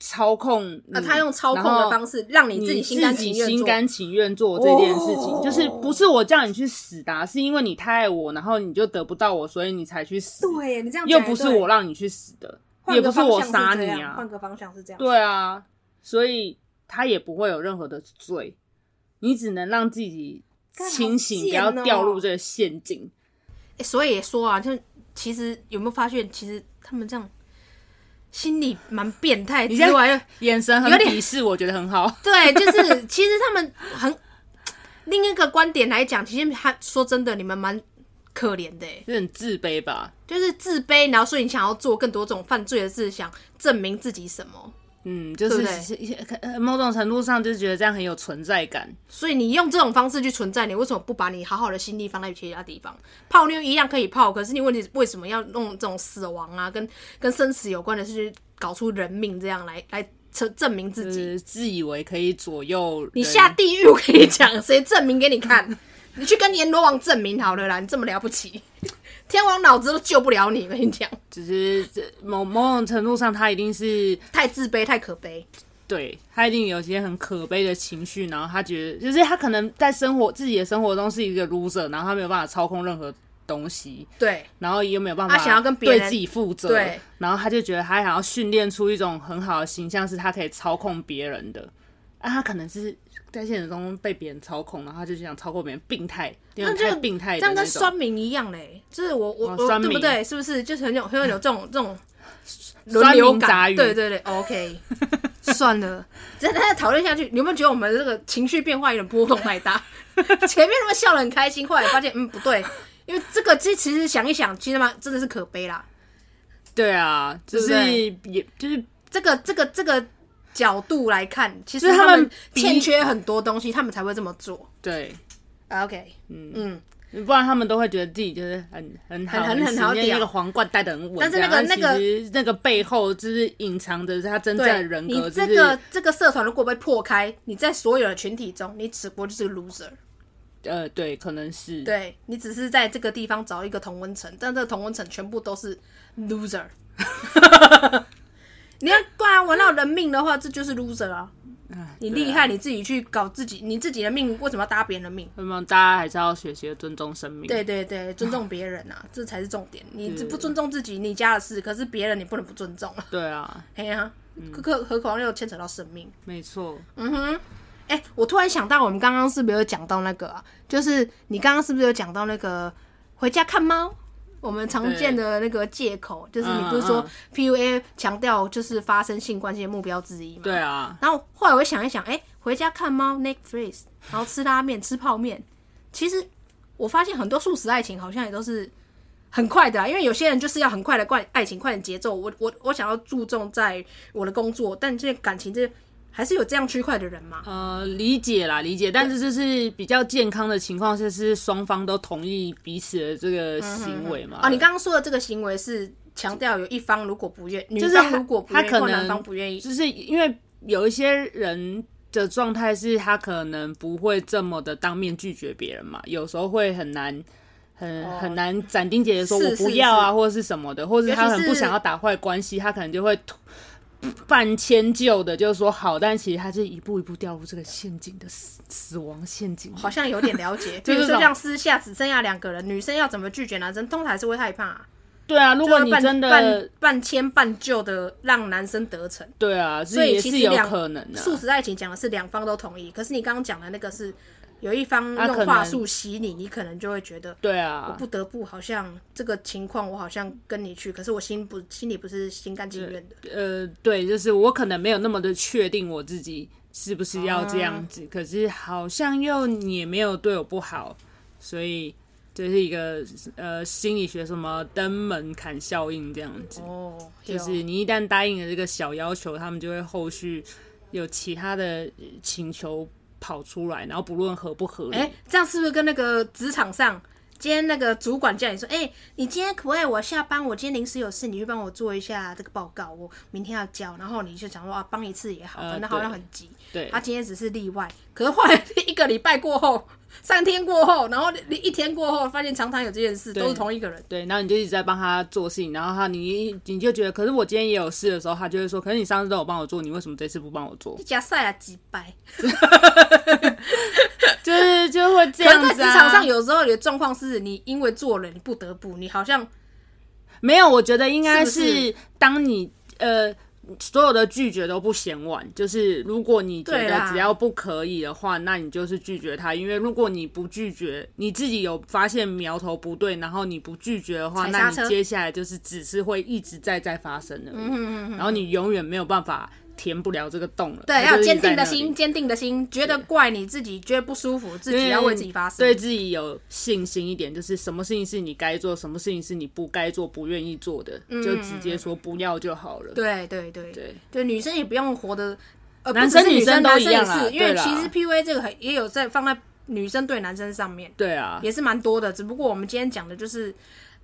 操控，啊，他用操控的方式让你自己心甘情愿心甘情愿做这件事情，就是不是我叫你去死的、啊，是因为你太爱我，然后你就得不到我，所以你才去死。对，你这样又不是我让你去死的，也不是我杀你啊，换个方向是这样。对啊，所以他也不会有任何的罪，你只能让自己。清醒，不要掉入这个陷阱。哎、欸，所以也说啊，就其实有没有发现，其实他们这样心里蛮变态之外，眼神很鄙视，我觉得很好。对，就是其实他们很另一个观点来讲，其实他说真的，你们蛮可怜的，就很自卑吧？就是自卑，然后所以你想要做更多这种犯罪的事，想证明自己什么？嗯，就是某种程度上就是觉得这样很有存在感，所以你用这种方式去存在，你为什么不把你好好的心力放在其他地方？泡妞一样可以泡，可是你问题为什么要弄这种死亡啊，跟跟生死有关的事情搞出人命这样来 来证证明自己，自以为可以左右你下地狱？我跟你讲，谁证明给你看？你去跟阎罗王证明好了啦，你这么了不起。天王老子都救不了你，我跟你讲，只是这某某种程度上，他一定是太自卑、太可悲。对，他一定有些很可悲的情绪，然后他觉得，就是他可能在生活自己的生活中是一个 loser，然后他没有办法操控任何东西。对，然后也没有办法，他想要跟别人对自己负责。对，然后他就觉得他想要训练出一种很好的形象，是他可以操控别人的。啊，他可能是。在现实中被别人操控，然后他就想操控别人，病态，因为太病态，这样跟酸民一样嘞，就是我我、哦、我对不对？是不是就是很有很有这种这种 轮流感，对对对，OK，算了，再再讨论下去，你有没有觉得我们这个情绪变化有点波动太大？前面他们笑得很开心，后来发现嗯不对，因为这个这其实想一想，其实嘛真的是可悲啦。对啊，就是也就是这个这个这个角度来看，其实他们欠缺很多东西，他们才会这么做。对，OK，嗯嗯。不然他们都会觉得自己就是很很好很很好，那个皇冠戴的很稳。但是那个那个那个背后就是隐藏着他真正的人格。你这个这个社团如果被破开，你在所有的群体中，你只不过就是个 loser。呃，对，可能是。对，你只是在这个地方找一个同温层，但这个同温层全部都是 loser。你要不然玩到人命的话，这就是 loser 啊。你厉害，你自己去搞自己，你自己的命为什么要搭别人的命？那么大家还是要学习尊重生命。对对对，尊重别人啊，这才是重点。你不尊重自己，你家的事，可是别人你不能不尊重啊。对啊，哎呀，何何况又牵扯到生命。没错。嗯哼，哎，我突然想到，我们刚刚是不是有讲到那个啊？就是你刚刚是不是有讲到那个回家看猫？我们常见的那个借口，就是你不是说 PUA 强调就是发生性关系的目标之一嘛？对啊。然后后来我想一想，哎，回家看猫，Netflix，然后吃拉面、吃泡面。其实我发现很多素食爱情好像也都是很快的，啊因为有些人就是要很快的快爱情，快点节奏。我我我想要注重在我的工作，但这些感情这。还是有这样区块的人吗？呃，理解啦，理解，但是这是比较健康的情况，下是双方都同意彼此的这个行为嘛。哦，你刚刚说的这个行为是强调有一方如果不愿，女方如果不愿意，或男方不愿意，就是因为有一些人的状态是他可能不会这么的当面拒绝别人嘛，有时候会很难，很很难斩钉截铁说我不要啊，或者是什么的，或者是他很不想要打坏关系，他可能就会。半迁就的，就是说好，但其实他是一步一步掉入这个陷阱的死死亡陷阱。好像有点了解，就是说像私下只剩下两个人，女生要怎么拒绝男生，通常还是会害怕啊。对啊，如果你真的半半迁半就的让男生得逞，对啊，所以其实有可能的。素食爱情讲的是两方都同意，可是你刚刚讲的那个是。有一方用话术洗你，你可能就会觉得，对啊，我不得不好像这个情况，我好像跟你去，可是我心不心里不是心甘情愿的。呃，对，就是我可能没有那么的确定我自己是不是要这样子，啊、可是好像又也没有对我不好，所以这是一个呃心理学什么登门槛效应这样子。哦，就是你一旦答应了这个小要求，他们就会后续有其他的请求。跑出来，然后不论合不合理，哎、欸，这样是不是跟那个职场上，今天那个主管叫你说，哎、欸，你今天可不可以我下班，我今天临时有事，你去帮我做一下这个报告，我明天要交，然后你就想说啊，帮一次也好，反正好像很急。对，他今天只是例外，可是后来一个礼拜过后。三天过后，然后你一天过后，发现常常有这件事，都是同一个人。对，然后你就一直在帮他做事情，然后他你你就觉得，可是我今天也有事的时候，他就会说，可是你上次都有帮我做，你为什么这次不帮我做？加赛啊，几百，就是就会这样子啊。在职场上，有时候你的状况是你因为做了，你不得不，你好像没有。我觉得应该是当你呃。所有的拒绝都不嫌晚，就是如果你觉得只要不可以的话，那你就是拒绝他。因为如果你不拒绝，你自己有发现苗头不对，然后你不拒绝的话，那你接下来就是只是会一直在在发生的，然后你永远没有办法。填不了这个洞了。对，要坚定的心，坚定的心，觉得怪你自己，觉得不舒服，自己要为自己发声，对自己有信心一点，就是什么事情是你该做，什么事情是你不该做、不愿意做的，嗯、就直接说不要就好了。对对对对对，女生也不用活得，呃，男生女生都一样是，因为其实 PUA 这个很也有在放在女生对男生上面，对啊，也是蛮多的。只不过我们今天讲的就是。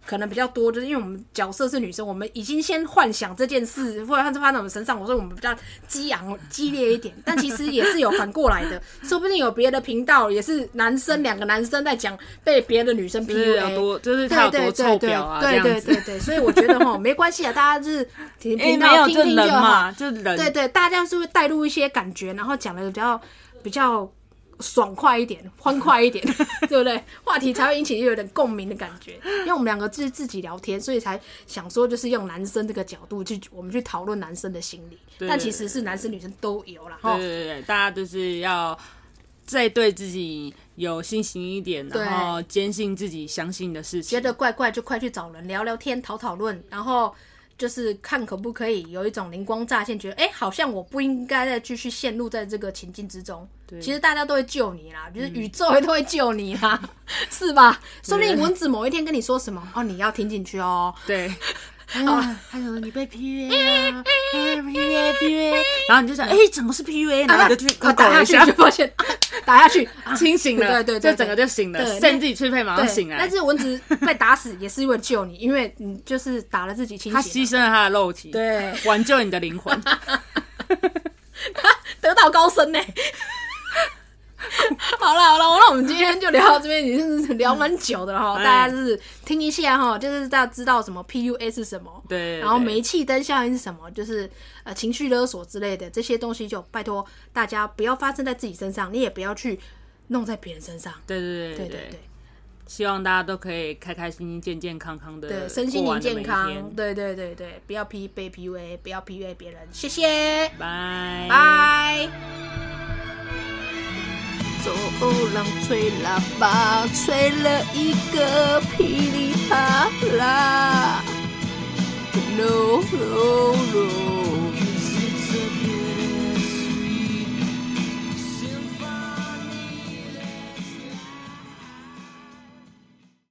可能比较多，就是因为我们角色是女生，我们已经先幻想这件事，或者它是发生在我们身上，我说我们比较激昂、激烈一点。但其实也是有反过来的，说不定有别的频道也是男生两个男生在讲被别的女生 PUA，多就是他有多臭婊啊，对对对对，所以我觉得哈没关系啊，大家就是听频道听听就好，就人对对，大家是会带入一些感觉，然后讲的比较比较。爽快一点，欢快一点，对不对？话题才会引起有点共鸣的感觉。因为我们两个就是自己聊天，所以才想说，就是用男生这个角度去，我们去讨论男生的心理。但其实是男生女生都有啦。对对对，大家就是要再对自己有信心一点，然后坚信自己相信的事情。觉得怪怪就快去找人聊聊天，讨讨论，然后。就是看可不可以有一种灵光乍现，觉得哎、欸，好像我不应该再继续陷入在这个情境之中。对，其实大家都会救你啦，就是宇宙也都会救你啦，嗯、是吧？说不定蚊子某一天跟你说什么哦，你要听进去哦。对。啊，还有你被 PUA 啊，PUA PUA，然后你就想，哎，怎么是 PUA？然后就去打下去，就发现 打下去清醒了，对对，就整个就醒了，趁自己催眠马上醒来。但是蚊子被打死也是为了救你，因为你就是打了自己清醒，他牺牲了他的肉体，对，挽救你的灵魂，他得道高僧呢。好了好了，那我们今天就聊到这边，已经是聊蛮久的了哈。大家就是听一下哈，就是大家知道什么 PUA 是什么，对，然后煤气灯效应是什么，就是呃情绪勒索之类的这些东西，就拜托大家不要发生在自己身上，你也不要去弄在别人身上。对对对对对对，希望大家都可以开开心心、健健康康的，对，身心灵健康。对对对对，不要 P 被 PUA，不要 PUA 别人。谢谢，拜拜。走廊吹喇叭，吹了一个噼里啪啦。噜噜噜。